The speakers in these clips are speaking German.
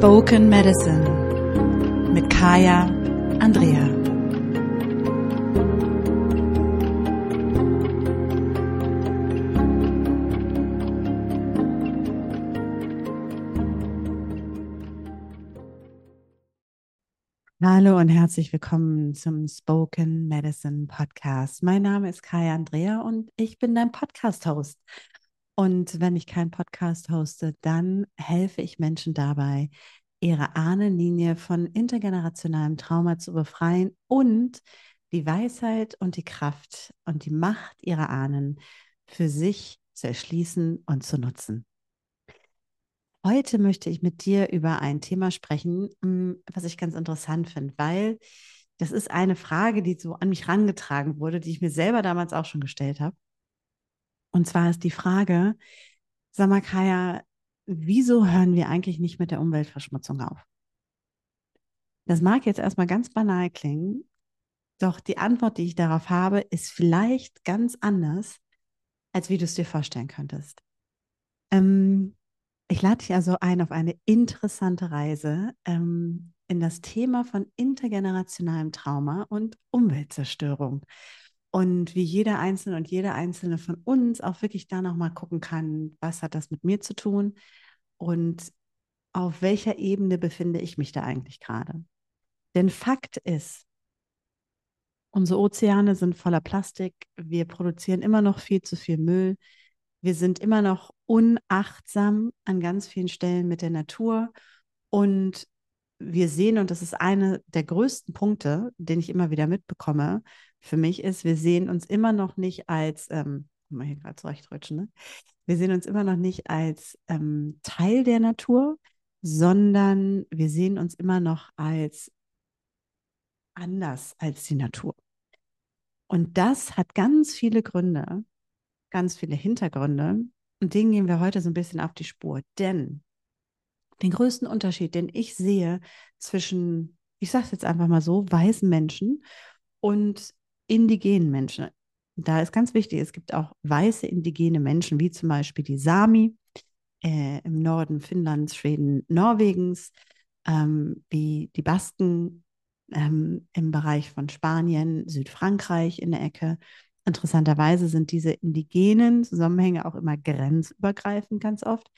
Spoken Medicine mit Kaya Andrea. Hallo und herzlich willkommen zum Spoken Medicine Podcast. Mein Name ist Kaya Andrea und ich bin dein Podcast-Host. Und wenn ich keinen Podcast hoste, dann helfe ich Menschen dabei, ihre Ahnenlinie von intergenerationalem Trauma zu befreien und die Weisheit und die Kraft und die Macht ihrer Ahnen für sich zu erschließen und zu nutzen. Heute möchte ich mit dir über ein Thema sprechen, mm, was ich ganz interessant finde, weil das ist eine Frage, die so an mich herangetragen wurde, die ich mir selber damals auch schon gestellt habe. Und zwar ist die Frage, sag mal, Kaya, wieso hören wir eigentlich nicht mit der Umweltverschmutzung auf? Das mag jetzt erstmal ganz banal klingen, doch die Antwort, die ich darauf habe, ist vielleicht ganz anders, als wie du es dir vorstellen könntest. Ähm, ich lade dich also ein auf eine interessante Reise ähm, in das Thema von intergenerationalem Trauma und Umweltzerstörung und wie jeder Einzelne und jede Einzelne von uns auch wirklich da nochmal gucken kann, was hat das mit mir zu tun und auf welcher Ebene befinde ich mich da eigentlich gerade. Denn Fakt ist, unsere Ozeane sind voller Plastik, wir produzieren immer noch viel zu viel Müll, wir sind immer noch unachtsam an ganz vielen Stellen mit der Natur und wir sehen, und das ist einer der größten Punkte, den ich immer wieder mitbekomme, für mich ist, wir sehen uns immer noch nicht als, ähm, mal hier gerade zurechtrutschen, ne? wir sehen uns immer noch nicht als ähm, Teil der Natur, sondern wir sehen uns immer noch als anders als die Natur. Und das hat ganz viele Gründe, ganz viele Hintergründe. Und denen gehen wir heute so ein bisschen auf die Spur. Denn den größten Unterschied, den ich sehe zwischen, ich sage es jetzt einfach mal so, weißen Menschen und indigenen Menschen. Da ist ganz wichtig, es gibt auch weiße indigene Menschen, wie zum Beispiel die Sami äh, im Norden Finnlands, Schweden, Norwegens, ähm, wie die Basken ähm, im Bereich von Spanien, Südfrankreich in der Ecke. Interessanterweise sind diese indigenen Zusammenhänge auch immer grenzübergreifend ganz oft.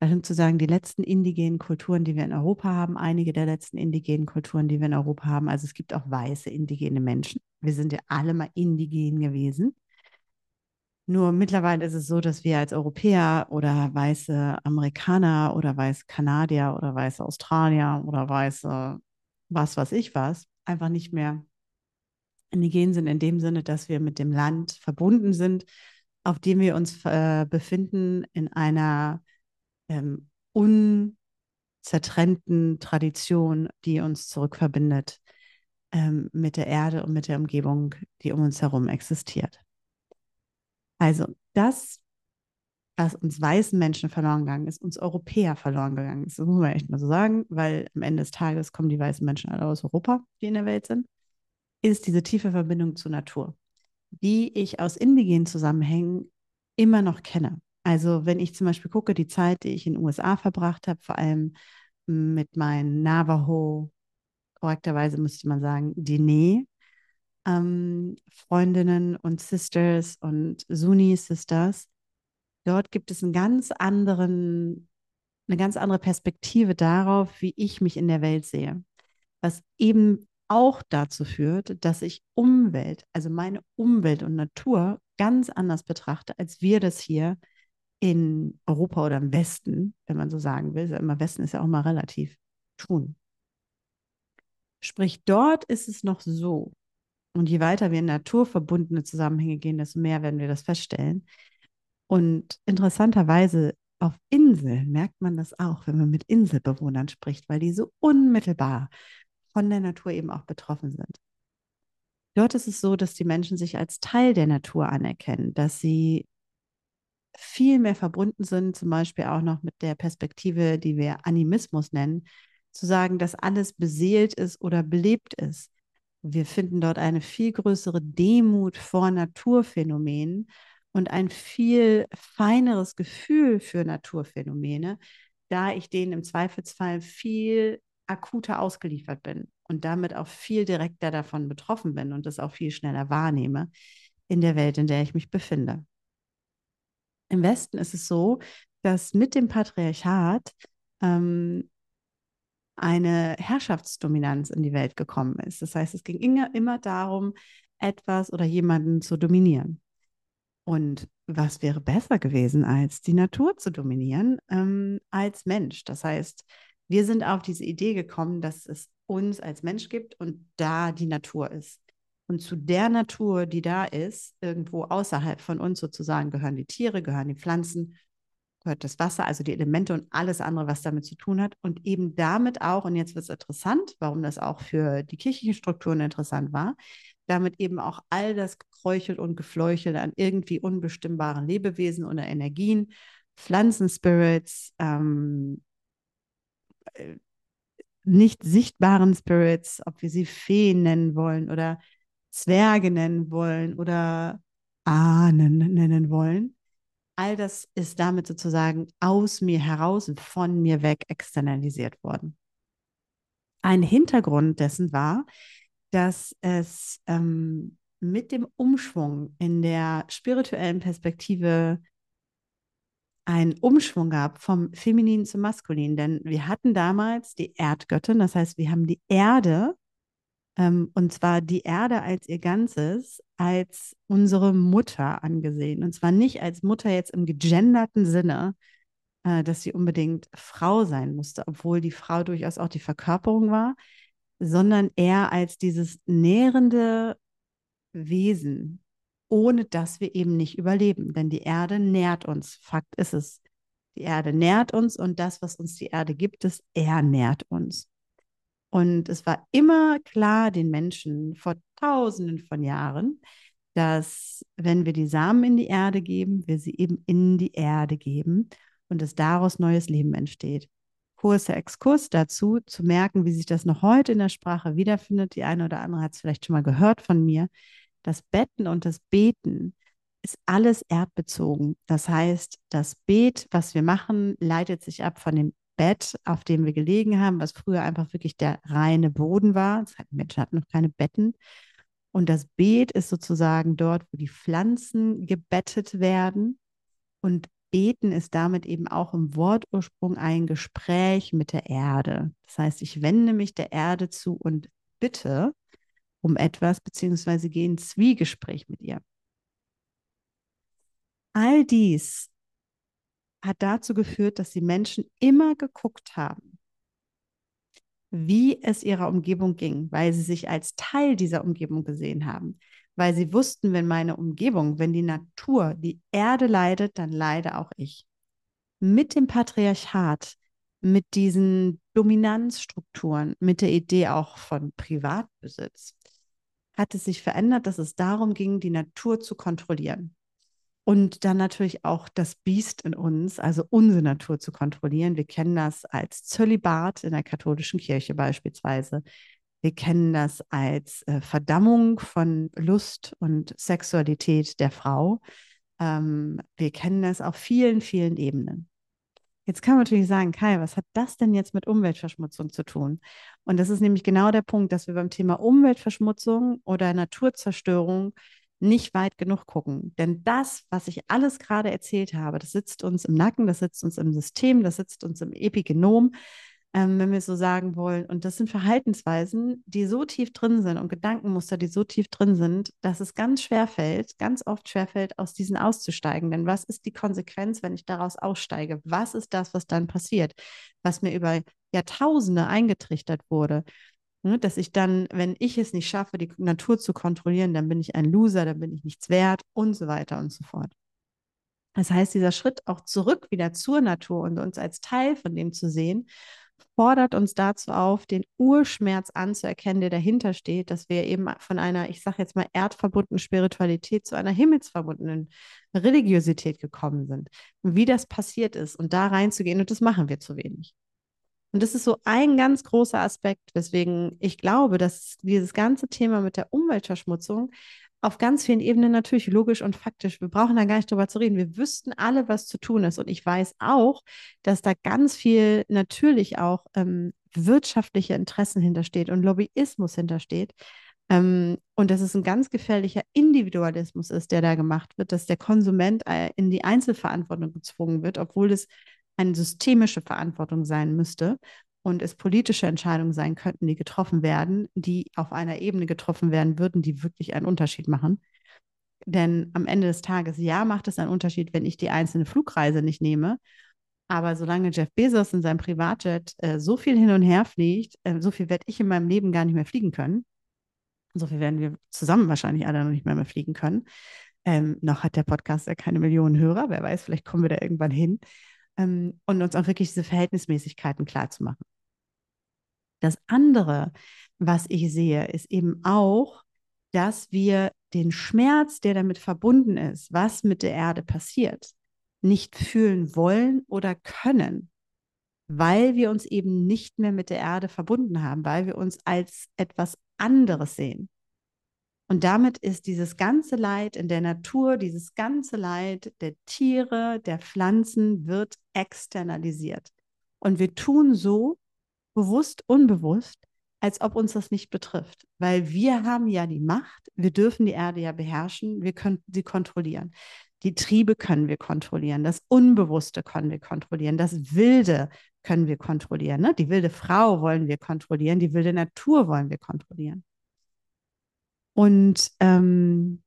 Das sind sozusagen die letzten indigenen Kulturen, die wir in Europa haben, einige der letzten indigenen Kulturen, die wir in Europa haben. Also es gibt auch weiße indigene Menschen. Wir sind ja alle mal indigen gewesen. Nur mittlerweile ist es so, dass wir als Europäer oder weiße Amerikaner oder weiße Kanadier oder weiße Australier oder weiße was weiß ich was einfach nicht mehr indigen sind in dem Sinne, dass wir mit dem Land verbunden sind, auf dem wir uns äh, befinden in einer ähm, unzertrennten Tradition, die uns zurückverbindet ähm, mit der Erde und mit der Umgebung, die um uns herum existiert. Also das, was uns weißen Menschen verloren gegangen ist, uns Europäer verloren gegangen ist. Das muss man echt mal so sagen, weil am Ende des Tages kommen die weißen Menschen alle aus Europa, die in der Welt sind, ist diese tiefe Verbindung zur Natur, die ich aus indigenen Zusammenhängen immer noch kenne. Also wenn ich zum Beispiel gucke, die Zeit, die ich in den USA verbracht habe, vor allem mit meinen Navajo, korrekterweise müsste man sagen, Dine, ähm, Freundinnen und Sisters und Sunni-Sisters, dort gibt es einen ganz anderen, eine ganz andere Perspektive darauf, wie ich mich in der Welt sehe. Was eben auch dazu führt, dass ich Umwelt, also meine Umwelt und Natur ganz anders betrachte, als wir das hier in Europa oder im Westen, wenn man so sagen will, immer Westen ist ja auch mal relativ, tun. Sprich, dort ist es noch so, und je weiter wir in naturverbundene Zusammenhänge gehen, desto mehr werden wir das feststellen. Und interessanterweise auf Inseln merkt man das auch, wenn man mit Inselbewohnern spricht, weil die so unmittelbar von der Natur eben auch betroffen sind. Dort ist es so, dass die Menschen sich als Teil der Natur anerkennen, dass sie viel mehr verbunden sind, zum Beispiel auch noch mit der Perspektive, die wir Animismus nennen, zu sagen, dass alles beseelt ist oder belebt ist. Wir finden dort eine viel größere Demut vor Naturphänomenen und ein viel feineres Gefühl für Naturphänomene, da ich denen im Zweifelsfall viel akuter ausgeliefert bin und damit auch viel direkter davon betroffen bin und das auch viel schneller wahrnehme in der Welt, in der ich mich befinde. Im Westen ist es so, dass mit dem Patriarchat ähm, eine Herrschaftsdominanz in die Welt gekommen ist. Das heißt, es ging immer darum, etwas oder jemanden zu dominieren. Und was wäre besser gewesen, als die Natur zu dominieren ähm, als Mensch? Das heißt, wir sind auf diese Idee gekommen, dass es uns als Mensch gibt und da die Natur ist. Und zu der Natur, die da ist, irgendwo außerhalb von uns sozusagen, gehören die Tiere, gehören die Pflanzen, gehört das Wasser, also die Elemente und alles andere, was damit zu tun hat. Und eben damit auch, und jetzt wird es interessant, warum das auch für die kirchlichen Strukturen interessant war, damit eben auch all das Gekräuchelt und Gefleuchelt an irgendwie unbestimmbaren Lebewesen oder Energien, Pflanzenspirits, ähm, äh, nicht sichtbaren Spirits, ob wir sie Feen nennen wollen oder Zwerge nennen wollen oder Ahnen nennen wollen. All das ist damit sozusagen aus mir heraus und von mir weg externalisiert worden. Ein Hintergrund dessen war, dass es ähm, mit dem Umschwung in der spirituellen Perspektive einen Umschwung gab vom Feminin zum Maskulin. Denn wir hatten damals die Erdgöttin, das heißt, wir haben die Erde, und zwar die Erde als ihr Ganzes, als unsere Mutter angesehen. Und zwar nicht als Mutter jetzt im gegenderten Sinne, äh, dass sie unbedingt Frau sein musste, obwohl die Frau durchaus auch die Verkörperung war, sondern eher als dieses nährende Wesen, ohne dass wir eben nicht überleben. Denn die Erde nährt uns. Fakt ist es. Die Erde nährt uns und das, was uns die Erde gibt, ist, er nährt uns. Und es war immer klar den Menschen vor tausenden von Jahren, dass wenn wir die Samen in die Erde geben, wir sie eben in die Erde geben und dass daraus neues Leben entsteht kurzer Exkurs dazu, zu merken, wie sich das noch heute in der Sprache wiederfindet. Die eine oder andere hat es vielleicht schon mal gehört von mir. Das Betten und das Beten ist alles erdbezogen. Das heißt, das Beet, was wir machen, leitet sich ab von dem Bett, auf dem wir gelegen haben, was früher einfach wirklich der reine Boden war. Menschen hatten noch keine Betten. Und das Beet ist sozusagen dort, wo die Pflanzen gebettet werden. Und Beten ist damit eben auch im Wortursprung ein Gespräch mit der Erde. Das heißt, ich wende mich der Erde zu und bitte um etwas, beziehungsweise gehe in Zwiegespräch mit ihr. All dies hat dazu geführt, dass die Menschen immer geguckt haben, wie es ihrer Umgebung ging, weil sie sich als Teil dieser Umgebung gesehen haben weil sie wussten, wenn meine Umgebung, wenn die Natur, die Erde leidet, dann leide auch ich. Mit dem Patriarchat, mit diesen Dominanzstrukturen, mit der Idee auch von Privatbesitz, hat es sich verändert, dass es darum ging, die Natur zu kontrollieren. Und dann natürlich auch das Biest in uns, also unsere Natur zu kontrollieren. Wir kennen das als Zölibat in der katholischen Kirche beispielsweise. Wir kennen das als äh, Verdammung von Lust und Sexualität der Frau. Ähm, wir kennen das auf vielen, vielen Ebenen. Jetzt kann man natürlich sagen, Kai, was hat das denn jetzt mit Umweltverschmutzung zu tun? Und das ist nämlich genau der Punkt, dass wir beim Thema Umweltverschmutzung oder Naturzerstörung nicht weit genug gucken. Denn das, was ich alles gerade erzählt habe, das sitzt uns im Nacken, das sitzt uns im System, das sitzt uns im Epigenom ähm, wenn wir so sagen wollen. Und das sind Verhaltensweisen, die so tief drin sind und Gedankenmuster, die so tief drin sind, dass es ganz schwer fällt, ganz oft schwer fällt, aus diesen auszusteigen. Denn was ist die Konsequenz, wenn ich daraus aussteige? Was ist das, was dann passiert? Was mir über Jahrtausende eingetrichtert wurde. Ne, dass ich dann, wenn ich es nicht schaffe, die Natur zu kontrollieren, dann bin ich ein Loser, dann bin ich nichts wert und so weiter und so fort. Das heißt, dieser Schritt auch zurück wieder zur Natur und uns als Teil von dem zu sehen fordert uns dazu auf, den Urschmerz anzuerkennen, der dahinter steht, dass wir eben von einer, ich sage jetzt mal, erdverbundenen Spiritualität zu einer himmelsverbundenen Religiosität gekommen sind. Wie das passiert ist und da reinzugehen, und das machen wir zu wenig. Und das ist so ein ganz großer Aspekt, weswegen ich glaube, dass dieses ganze Thema mit der Umweltverschmutzung auf ganz vielen Ebenen natürlich logisch und faktisch. Wir brauchen da gar nicht drüber zu reden. Wir wüssten alle, was zu tun ist. Und ich weiß auch, dass da ganz viel natürlich auch ähm, wirtschaftliche Interessen hintersteht und Lobbyismus hintersteht. Ähm, und dass es ein ganz gefährlicher Individualismus ist, der da gemacht wird, dass der Konsument äh, in die Einzelverantwortung gezwungen wird, obwohl es eine systemische Verantwortung sein müsste und es politische Entscheidungen sein könnten, die getroffen werden, die auf einer Ebene getroffen werden würden, die wirklich einen Unterschied machen. Denn am Ende des Tages, ja, macht es einen Unterschied, wenn ich die einzelne Flugreise nicht nehme. Aber solange Jeff Bezos in seinem Privatjet äh, so viel hin und her fliegt, äh, so viel werde ich in meinem Leben gar nicht mehr fliegen können. So viel werden wir zusammen wahrscheinlich alle noch nicht mehr, mehr fliegen können. Ähm, noch hat der Podcast ja keine Millionen Hörer. Wer weiß, vielleicht kommen wir da irgendwann hin. Ähm, und uns auch wirklich diese Verhältnismäßigkeiten klarzumachen. Das andere, was ich sehe, ist eben auch, dass wir den Schmerz, der damit verbunden ist, was mit der Erde passiert, nicht fühlen wollen oder können, weil wir uns eben nicht mehr mit der Erde verbunden haben, weil wir uns als etwas anderes sehen. Und damit ist dieses ganze Leid in der Natur, dieses ganze Leid der Tiere, der Pflanzen wird externalisiert. Und wir tun so, bewusst, unbewusst, als ob uns das nicht betrifft. Weil wir haben ja die Macht, wir dürfen die Erde ja beherrschen, wir können sie kontrollieren. Die Triebe können wir kontrollieren, das Unbewusste können wir kontrollieren, das Wilde können wir kontrollieren. Ne? Die wilde Frau wollen wir kontrollieren, die wilde Natur wollen wir kontrollieren. Und ähm,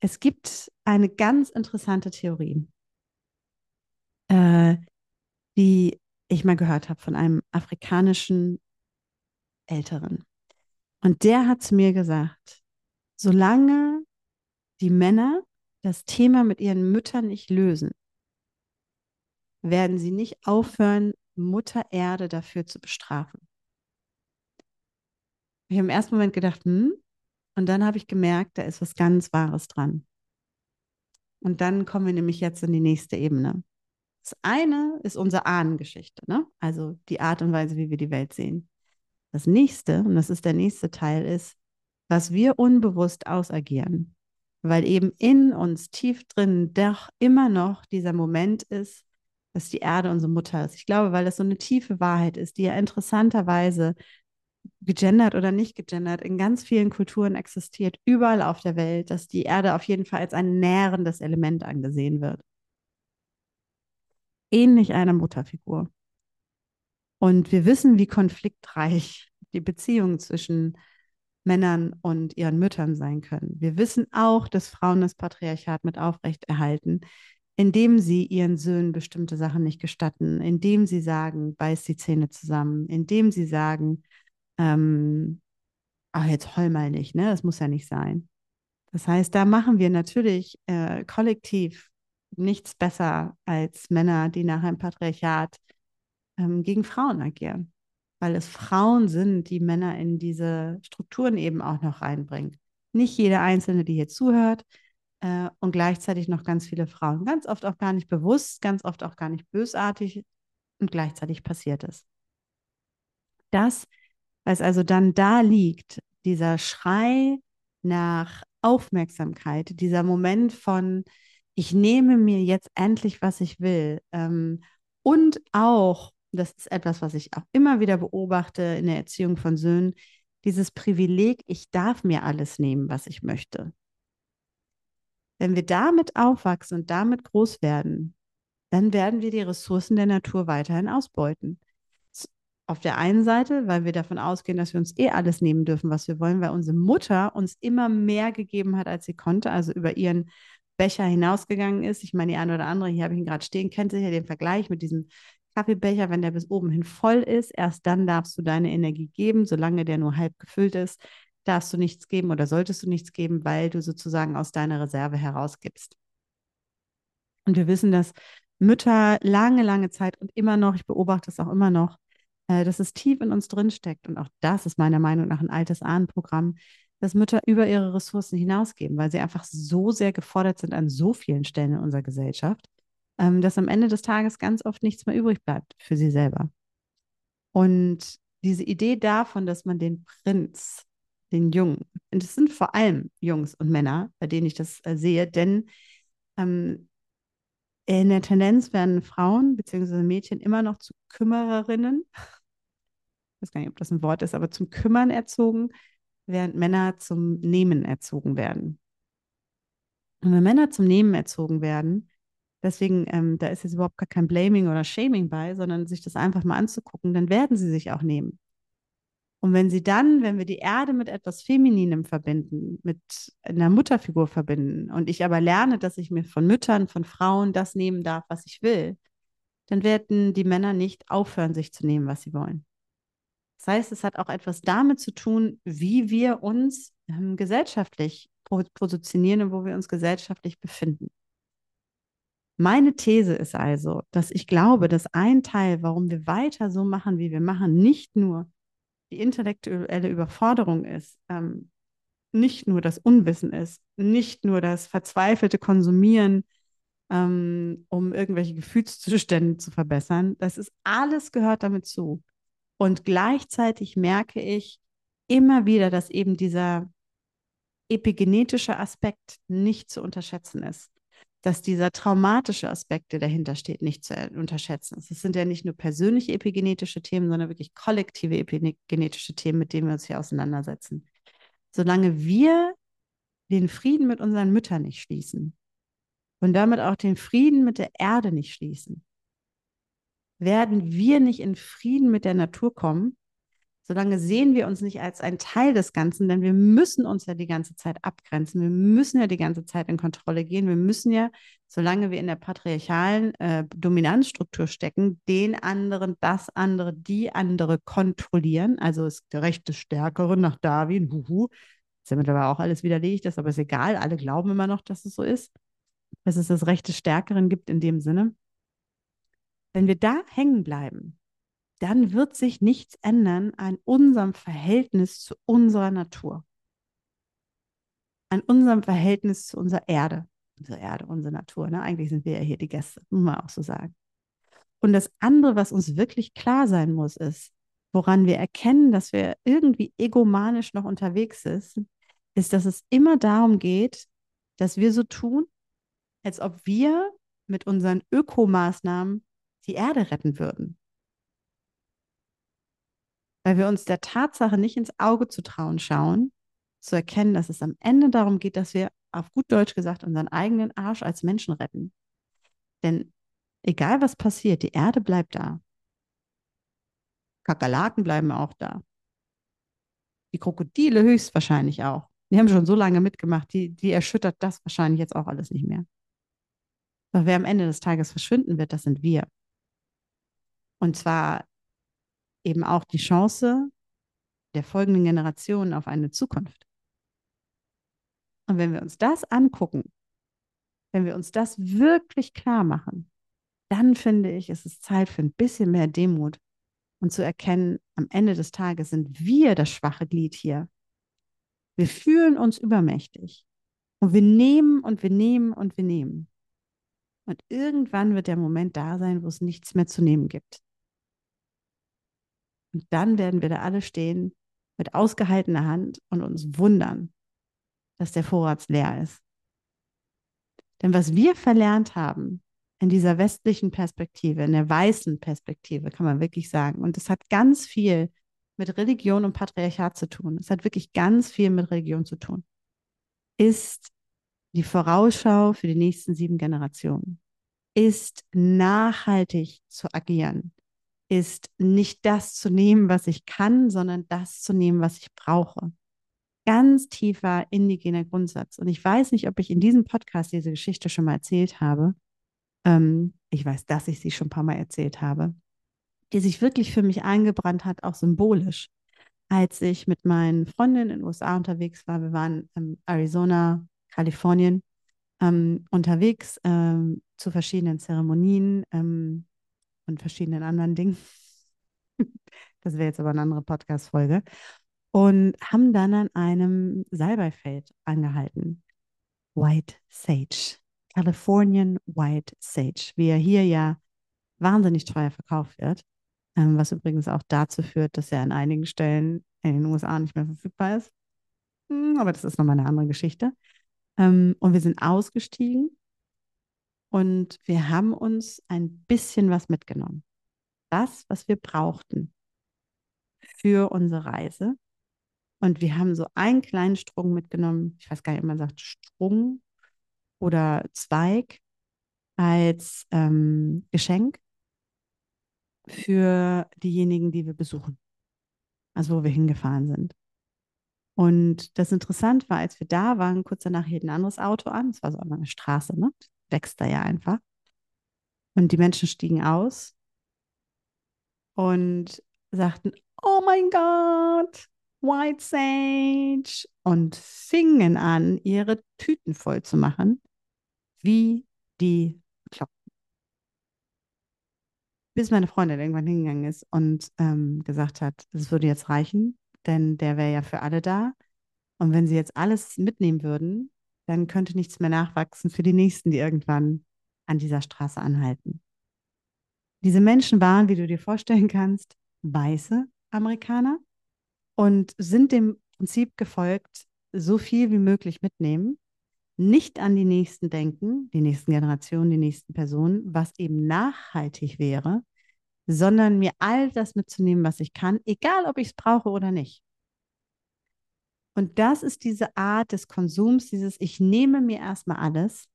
es gibt eine ganz interessante Theorie, äh, die ich mal gehört habe von einem afrikanischen Älteren. Und der hat zu mir gesagt, solange die Männer das Thema mit ihren Müttern nicht lösen, werden sie nicht aufhören, Mutter Erde dafür zu bestrafen. Ich habe im ersten Moment gedacht, hm, und dann habe ich gemerkt, da ist was ganz Wahres dran. Und dann kommen wir nämlich jetzt in die nächste Ebene. Das eine ist unsere Ahnengeschichte, ne? also die Art und Weise, wie wir die Welt sehen. Das nächste, und das ist der nächste Teil, ist, was wir unbewusst ausagieren, weil eben in uns tief drin doch immer noch dieser Moment ist, dass die Erde unsere Mutter ist. Ich glaube, weil das so eine tiefe Wahrheit ist, die ja interessanterweise gegendert oder nicht gegendert in ganz vielen Kulturen existiert, überall auf der Welt, dass die Erde auf jeden Fall als ein nährendes Element angesehen wird ähnlich einer Mutterfigur. Und wir wissen, wie konfliktreich die Beziehungen zwischen Männern und ihren Müttern sein können. Wir wissen auch, dass Frauen das Patriarchat mit aufrechterhalten, indem sie ihren Söhnen bestimmte Sachen nicht gestatten, indem sie sagen, beiß die Zähne zusammen, indem sie sagen, ähm, ach, jetzt heul mal nicht, ne? Das muss ja nicht sein. Das heißt, da machen wir natürlich äh, kollektiv nichts besser als Männer, die nach einem Patriarchat ähm, gegen Frauen agieren, weil es Frauen sind, die Männer in diese Strukturen eben auch noch reinbringen. Nicht jede Einzelne, die hier zuhört äh, und gleichzeitig noch ganz viele Frauen. Ganz oft auch gar nicht bewusst, ganz oft auch gar nicht bösartig und gleichzeitig passiert es. Das, was also dann da liegt, dieser Schrei nach Aufmerksamkeit, dieser Moment von, ich nehme mir jetzt endlich, was ich will. Ähm, und auch, das ist etwas, was ich auch immer wieder beobachte in der Erziehung von Söhnen, dieses Privileg, ich darf mir alles nehmen, was ich möchte. Wenn wir damit aufwachsen und damit groß werden, dann werden wir die Ressourcen der Natur weiterhin ausbeuten. Auf der einen Seite, weil wir davon ausgehen, dass wir uns eh alles nehmen dürfen, was wir wollen, weil unsere Mutter uns immer mehr gegeben hat, als sie konnte, also über ihren Becher hinausgegangen ist. Ich meine, die eine oder andere, hier habe ich ihn gerade stehen, kennt sicher den Vergleich mit diesem Kaffeebecher, wenn der bis oben hin voll ist, erst dann darfst du deine Energie geben. Solange der nur halb gefüllt ist, darfst du nichts geben oder solltest du nichts geben, weil du sozusagen aus deiner Reserve herausgibst. Und wir wissen, dass Mütter lange, lange Zeit und immer noch, ich beobachte es auch immer noch, äh, dass es tief in uns drin steckt. Und auch das ist meiner Meinung nach ein altes Ahnenprogramm, dass Mütter über ihre Ressourcen hinausgeben, weil sie einfach so sehr gefordert sind an so vielen Stellen in unserer Gesellschaft, ähm, dass am Ende des Tages ganz oft nichts mehr übrig bleibt für sie selber. Und diese Idee davon, dass man den Prinz den Jungen, und es sind vor allem Jungs und Männer, bei denen ich das äh, sehe, denn ähm, in der Tendenz werden Frauen bzw. Mädchen immer noch zu Kümmererinnen, ich weiß gar nicht, ob das ein Wort ist, aber zum Kümmern erzogen, während Männer zum Nehmen erzogen werden. Und wenn Männer zum Nehmen erzogen werden, deswegen, ähm, da ist jetzt überhaupt gar kein Blaming oder Shaming bei, sondern sich das einfach mal anzugucken, dann werden sie sich auch nehmen. Und wenn sie dann, wenn wir die Erde mit etwas Femininem verbinden, mit einer Mutterfigur verbinden, und ich aber lerne, dass ich mir von Müttern, von Frauen das nehmen darf, was ich will, dann werden die Männer nicht aufhören, sich zu nehmen, was sie wollen. Das heißt, es hat auch etwas damit zu tun, wie wir uns ähm, gesellschaftlich positionieren und wo wir uns gesellschaftlich befinden. Meine These ist also, dass ich glaube, dass ein Teil, warum wir weiter so machen, wie wir machen, nicht nur die intellektuelle Überforderung ist, ähm, nicht nur das Unwissen ist, nicht nur das verzweifelte Konsumieren, ähm, um irgendwelche Gefühlszustände zu verbessern. Das ist alles gehört damit zu. Und gleichzeitig merke ich immer wieder, dass eben dieser epigenetische Aspekt nicht zu unterschätzen ist dass dieser traumatische Aspekt, der dahinter steht, nicht zu unterschätzen ist. Es sind ja nicht nur persönliche epigenetische Themen, sondern wirklich kollektive epigenetische Themen, mit denen wir uns hier auseinandersetzen. Solange wir den Frieden mit unseren Müttern nicht schließen und damit auch den Frieden mit der Erde nicht schließen, werden wir nicht in Frieden mit der Natur kommen Solange sehen wir uns nicht als ein Teil des Ganzen, denn wir müssen uns ja die ganze Zeit abgrenzen. Wir müssen ja die ganze Zeit in Kontrolle gehen. Wir müssen ja, solange wir in der patriarchalen äh, Dominanzstruktur stecken, den anderen, das andere, die andere kontrollieren. Also ist der Recht des Stärkeren nach Darwin, huhu. Ist ja mittlerweile auch alles widerlegt, das aber ist egal. Alle glauben immer noch, dass es so ist, dass es das Recht des Stärkeren gibt in dem Sinne. Wenn wir da hängen bleiben, dann wird sich nichts ändern an unserem Verhältnis zu unserer Natur, an unserem Verhältnis zu unserer Erde. Unsere Erde, unsere Natur. Ne? Eigentlich sind wir ja hier die Gäste, muss man auch so sagen. Und das andere, was uns wirklich klar sein muss, ist, woran wir erkennen, dass wir irgendwie egomanisch noch unterwegs sind, ist, dass es immer darum geht, dass wir so tun, als ob wir mit unseren Ökomaßnahmen die Erde retten würden weil wir uns der Tatsache nicht ins Auge zu trauen schauen, zu erkennen, dass es am Ende darum geht, dass wir auf gut Deutsch gesagt unseren eigenen Arsch als Menschen retten. Denn egal was passiert, die Erde bleibt da. Kakerlaken bleiben auch da. Die Krokodile höchstwahrscheinlich auch. Die haben schon so lange mitgemacht, die, die erschüttert das wahrscheinlich jetzt auch alles nicht mehr. Doch wer am Ende des Tages verschwinden wird, das sind wir. Und zwar eben auch die Chance der folgenden Generationen auf eine Zukunft. Und wenn wir uns das angucken, wenn wir uns das wirklich klar machen, dann finde ich, ist es Zeit für ein bisschen mehr Demut und zu erkennen, am Ende des Tages sind wir das schwache Glied hier. Wir fühlen uns übermächtig und wir nehmen und wir nehmen und wir nehmen. Und irgendwann wird der Moment da sein, wo es nichts mehr zu nehmen gibt. Und dann werden wir da alle stehen mit ausgehaltener Hand und uns wundern, dass der Vorrat leer ist. Denn was wir verlernt haben in dieser westlichen Perspektive, in der weißen Perspektive, kann man wirklich sagen, und es hat ganz viel mit Religion und Patriarchat zu tun, es hat wirklich ganz viel mit Religion zu tun, ist die Vorausschau für die nächsten sieben Generationen, ist nachhaltig zu agieren, ist nicht das zu nehmen, was ich kann, sondern das zu nehmen, was ich brauche. Ganz tiefer indigener Grundsatz. Und ich weiß nicht, ob ich in diesem Podcast diese Geschichte schon mal erzählt habe. Ähm, ich weiß, dass ich sie schon ein paar Mal erzählt habe, die sich wirklich für mich eingebrannt hat, auch symbolisch. Als ich mit meinen Freundinnen in den USA unterwegs war, wir waren in Arizona, Kalifornien, ähm, unterwegs ähm, zu verschiedenen Zeremonien, ähm, und verschiedenen anderen Dingen. Das wäre jetzt aber eine andere Podcast-Folge. Und haben dann an einem Salbeifeld angehalten. White Sage. Californian White Sage, wie er hier ja wahnsinnig teuer verkauft wird. Ähm, was übrigens auch dazu führt, dass er an einigen Stellen in den USA nicht mehr verfügbar ist. Hm, aber das ist nochmal eine andere Geschichte. Ähm, und wir sind ausgestiegen und wir haben uns ein bisschen was mitgenommen. Das, was wir brauchten für unsere Reise. Und wir haben so einen kleinen Strung mitgenommen. Ich weiß gar nicht, ob man sagt Strung oder Zweig als ähm, Geschenk für diejenigen, die wir besuchen. Also wo wir hingefahren sind. Und das Interessante war, als wir da waren, kurz danach hielt ein anderes Auto an. Es war so eine Straße, ne? Wächst da ja einfach. Und die Menschen stiegen aus und sagten, oh mein Gott, White Sage. Und fingen an, ihre Tüten voll zu machen, wie die Kloppen. Bis meine Freundin irgendwann hingegangen ist und ähm, gesagt hat, es würde jetzt reichen, denn der wäre ja für alle da. Und wenn sie jetzt alles mitnehmen würden, dann könnte nichts mehr nachwachsen für die Nächsten, die irgendwann an dieser Straße anhalten. Diese Menschen waren, wie du dir vorstellen kannst, weiße Amerikaner und sind dem Prinzip gefolgt, so viel wie möglich mitnehmen, nicht an die Nächsten denken, die nächsten Generationen, die nächsten Personen, was eben nachhaltig wäre, sondern mir all das mitzunehmen, was ich kann, egal ob ich es brauche oder nicht. Und das ist diese Art des Konsums, dieses Ich nehme mir erstmal alles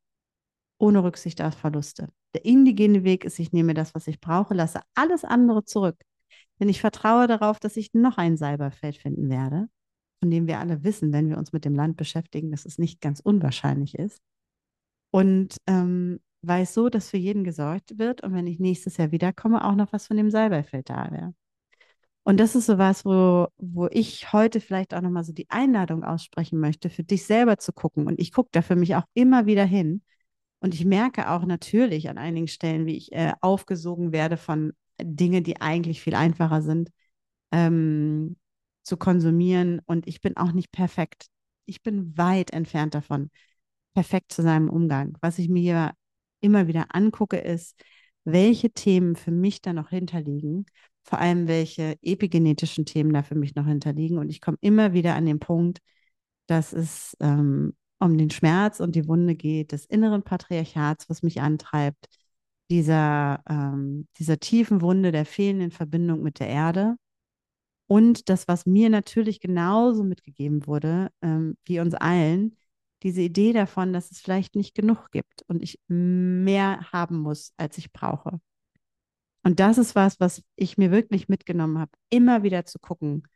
ohne Rücksicht auf Verluste. Der indigene Weg ist, ich nehme das, was ich brauche, lasse alles andere zurück. Denn ich vertraue darauf, dass ich noch ein Cyberfeld finden werde, von dem wir alle wissen, wenn wir uns mit dem Land beschäftigen, dass es nicht ganz unwahrscheinlich ist. Und ähm, weiß so, dass für jeden gesorgt wird und wenn ich nächstes Jahr wiederkomme, auch noch was von dem Cyberfeld da wäre. Und das ist so was, wo, wo ich heute vielleicht auch nochmal so die Einladung aussprechen möchte, für dich selber zu gucken. Und ich gucke da für mich auch immer wieder hin. Und ich merke auch natürlich an einigen Stellen, wie ich äh, aufgesogen werde von Dingen, die eigentlich viel einfacher sind ähm, zu konsumieren. Und ich bin auch nicht perfekt. Ich bin weit entfernt davon, perfekt zu seinem Umgang. Was ich mir immer wieder angucke, ist, welche Themen für mich da noch hinterliegen vor allem welche epigenetischen Themen da für mich noch hinterliegen. Und ich komme immer wieder an den Punkt, dass es ähm, um den Schmerz und die Wunde geht, des inneren Patriarchats, was mich antreibt, dieser, ähm, dieser tiefen Wunde der fehlenden Verbindung mit der Erde. Und das, was mir natürlich genauso mitgegeben wurde, ähm, wie uns allen, diese Idee davon, dass es vielleicht nicht genug gibt und ich mehr haben muss, als ich brauche. Und das ist was, was ich mir wirklich mitgenommen habe, immer wieder zu gucken,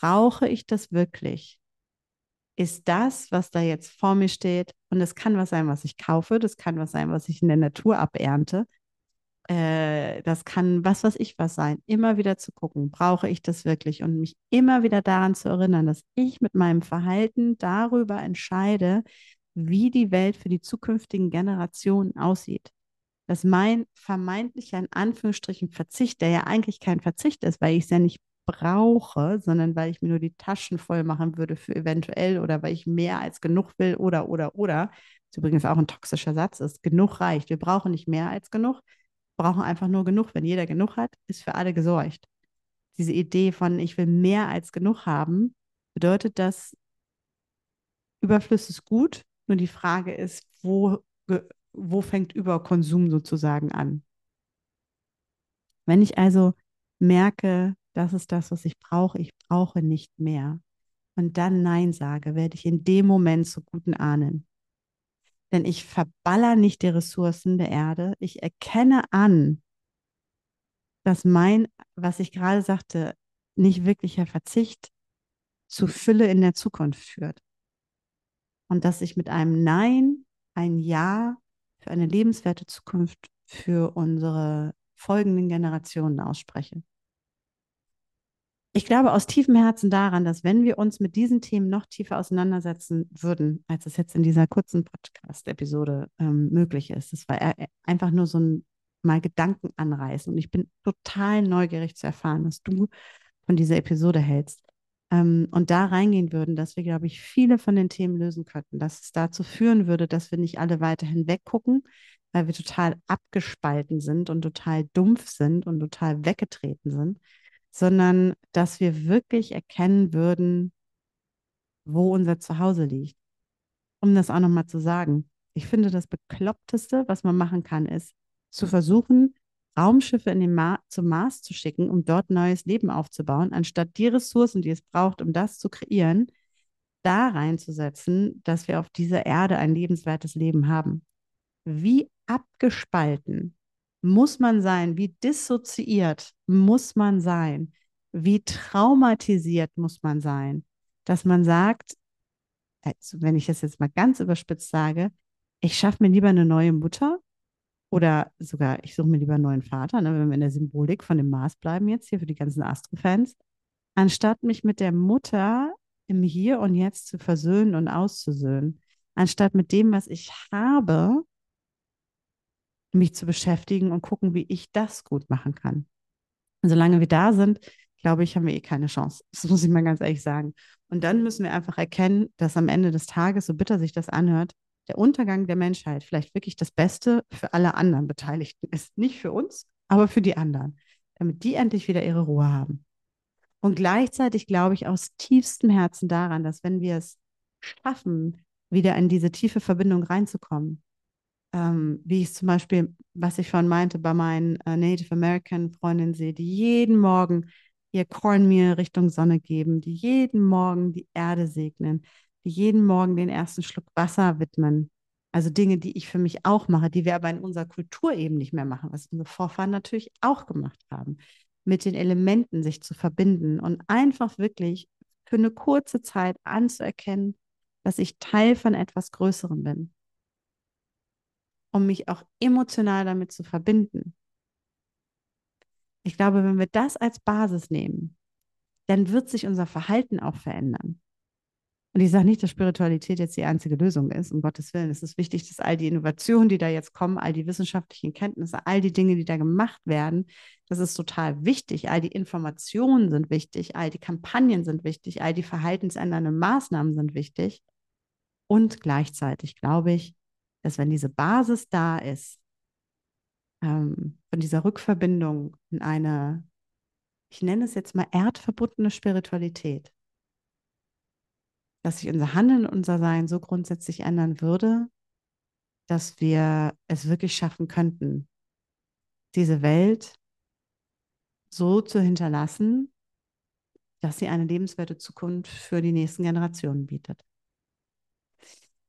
brauche ich das wirklich? Ist das, was da jetzt vor mir steht, und es kann was sein, was ich kaufe, das kann was sein, was ich in der Natur abernte, äh, das kann was, was ich was sein, immer wieder zu gucken, brauche ich das wirklich? Und mich immer wieder daran zu erinnern, dass ich mit meinem Verhalten darüber entscheide, wie die Welt für die zukünftigen Generationen aussieht dass mein vermeintlicher, in Anführungsstrichen, Verzicht, der ja eigentlich kein Verzicht ist, weil ich es ja nicht brauche, sondern weil ich mir nur die Taschen voll machen würde für eventuell oder weil ich mehr als genug will oder, oder, oder, was übrigens auch ein toxischer Satz ist, genug reicht. Wir brauchen nicht mehr als genug, brauchen einfach nur genug. Wenn jeder genug hat, ist für alle gesorgt. Diese Idee von, ich will mehr als genug haben, bedeutet, dass Überfluss ist gut, nur die Frage ist, wo wo fängt Überkonsum sozusagen an? Wenn ich also merke, das ist das, was ich brauche, ich brauche nicht mehr, und dann Nein sage, werde ich in dem Moment zu guten Ahnen. Denn ich verballer nicht die Ressourcen der Erde. Ich erkenne an, dass mein, was ich gerade sagte, nicht wirklicher Verzicht zu Fülle in der Zukunft führt. Und dass ich mit einem Nein ein Ja für eine lebenswerte Zukunft für unsere folgenden Generationen ausspreche. Ich glaube aus tiefem Herzen daran, dass wenn wir uns mit diesen Themen noch tiefer auseinandersetzen würden, als es jetzt in dieser kurzen Podcast-Episode ähm, möglich ist, das war einfach nur so ein mal Gedanken anreißen. Und ich bin total neugierig zu erfahren, was du von dieser Episode hältst ähm, und da reingehen würden, dass wir, glaube ich, viele von den Themen lösen könnten, dass es dazu führen würde, dass wir nicht alle weiterhin weggucken, weil wir total abgespalten sind und total dumpf sind und total weggetreten sind, sondern dass wir wirklich erkennen würden, wo unser Zuhause liegt. Um das auch nochmal zu sagen, ich finde, das Bekloppteste, was man machen kann, ist zu versuchen, Raumschiffe in den Ma zum Mars zu schicken, um dort neues Leben aufzubauen, anstatt die Ressourcen, die es braucht, um das zu kreieren, da reinzusetzen, dass wir auf dieser Erde ein lebenswertes Leben haben. Wie abgespalten muss man sein, wie dissoziiert muss man sein, wie traumatisiert muss man sein, dass man sagt, also wenn ich das jetzt mal ganz überspitzt sage, ich schaffe mir lieber eine neue Mutter oder sogar, ich suche mir lieber einen neuen Vater, ne, wenn wir in der Symbolik von dem Mars bleiben jetzt hier für die ganzen Astro-Fans, anstatt mich mit der Mutter im Hier und Jetzt zu versöhnen und auszusöhnen, anstatt mit dem, was ich habe, mich zu beschäftigen und gucken, wie ich das gut machen kann. Und solange wir da sind, glaube ich, haben wir eh keine Chance. Das muss ich mal ganz ehrlich sagen. Und dann müssen wir einfach erkennen, dass am Ende des Tages, so bitter sich das anhört, der Untergang der Menschheit vielleicht wirklich das Beste für alle anderen Beteiligten ist. Nicht für uns, aber für die anderen, damit die endlich wieder ihre Ruhe haben. Und gleichzeitig glaube ich aus tiefstem Herzen daran, dass wenn wir es schaffen, wieder in diese tiefe Verbindung reinzukommen, ähm, wie ich zum Beispiel, was ich vorhin meinte, bei meinen äh, Native American Freundinnen sehe, die jeden Morgen ihr Cornmeal Richtung Sonne geben, die jeden Morgen die Erde segnen, jeden Morgen den ersten Schluck Wasser widmen. Also Dinge, die ich für mich auch mache, die wir aber in unserer Kultur eben nicht mehr machen, was unsere Vorfahren natürlich auch gemacht haben mit den Elementen sich zu verbinden und einfach wirklich für eine kurze Zeit anzuerkennen, dass ich Teil von etwas Größerem bin, um mich auch emotional damit zu verbinden. Ich glaube, wenn wir das als Basis nehmen, dann wird sich unser Verhalten auch verändern. Und ich sage nicht, dass Spiritualität jetzt die einzige Lösung ist, um Gottes Willen. Es ist wichtig, dass all die Innovationen, die da jetzt kommen, all die wissenschaftlichen Kenntnisse, all die Dinge, die da gemacht werden, das ist total wichtig. All die Informationen sind wichtig, all die Kampagnen sind wichtig, all die verhaltensändernden Maßnahmen sind wichtig. Und gleichzeitig glaube ich, dass wenn diese Basis da ist, ähm, von dieser Rückverbindung in eine, ich nenne es jetzt mal erdverbundene Spiritualität, dass sich unser Handeln, unser Sein so grundsätzlich ändern würde, dass wir es wirklich schaffen könnten, diese Welt so zu hinterlassen, dass sie eine lebenswerte Zukunft für die nächsten Generationen bietet.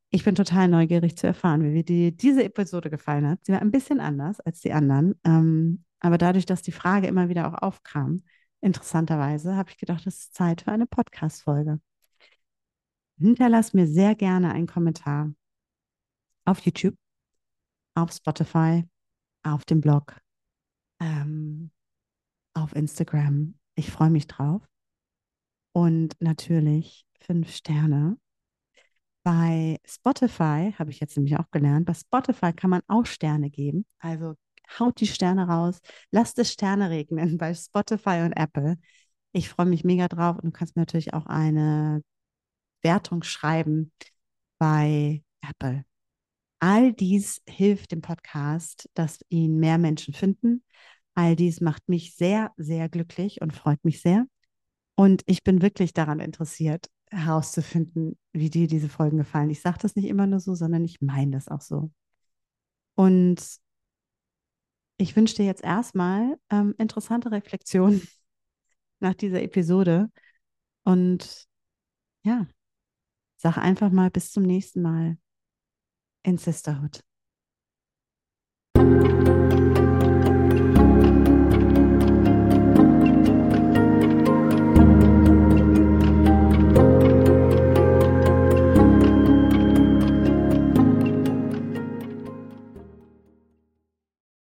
Ich bin total neugierig zu erfahren, wie dir diese Episode gefallen hat. Sie war ein bisschen anders als die anderen, ähm, aber dadurch, dass die Frage immer wieder auch aufkam, interessanterweise, habe ich gedacht, es ist Zeit für eine Podcast-Folge hinterlass mir sehr gerne einen Kommentar auf YouTube, auf Spotify, auf dem Blog, ähm, auf Instagram. Ich freue mich drauf. Und natürlich fünf Sterne. Bei Spotify habe ich jetzt nämlich auch gelernt, bei Spotify kann man auch Sterne geben. Also haut die Sterne raus, lasst es Sterne regnen bei Spotify und Apple. Ich freue mich mega drauf und du kannst mir natürlich auch eine Wertung schreiben bei Apple. All dies hilft dem Podcast, dass ihn mehr Menschen finden. All dies macht mich sehr, sehr glücklich und freut mich sehr. Und ich bin wirklich daran interessiert, herauszufinden, wie dir diese Folgen gefallen. Ich sage das nicht immer nur so, sondern ich meine das auch so. Und ich wünsche dir jetzt erstmal ähm, interessante Reflexionen nach dieser Episode. Und ja, Sag einfach mal bis zum nächsten Mal in Sisterhood.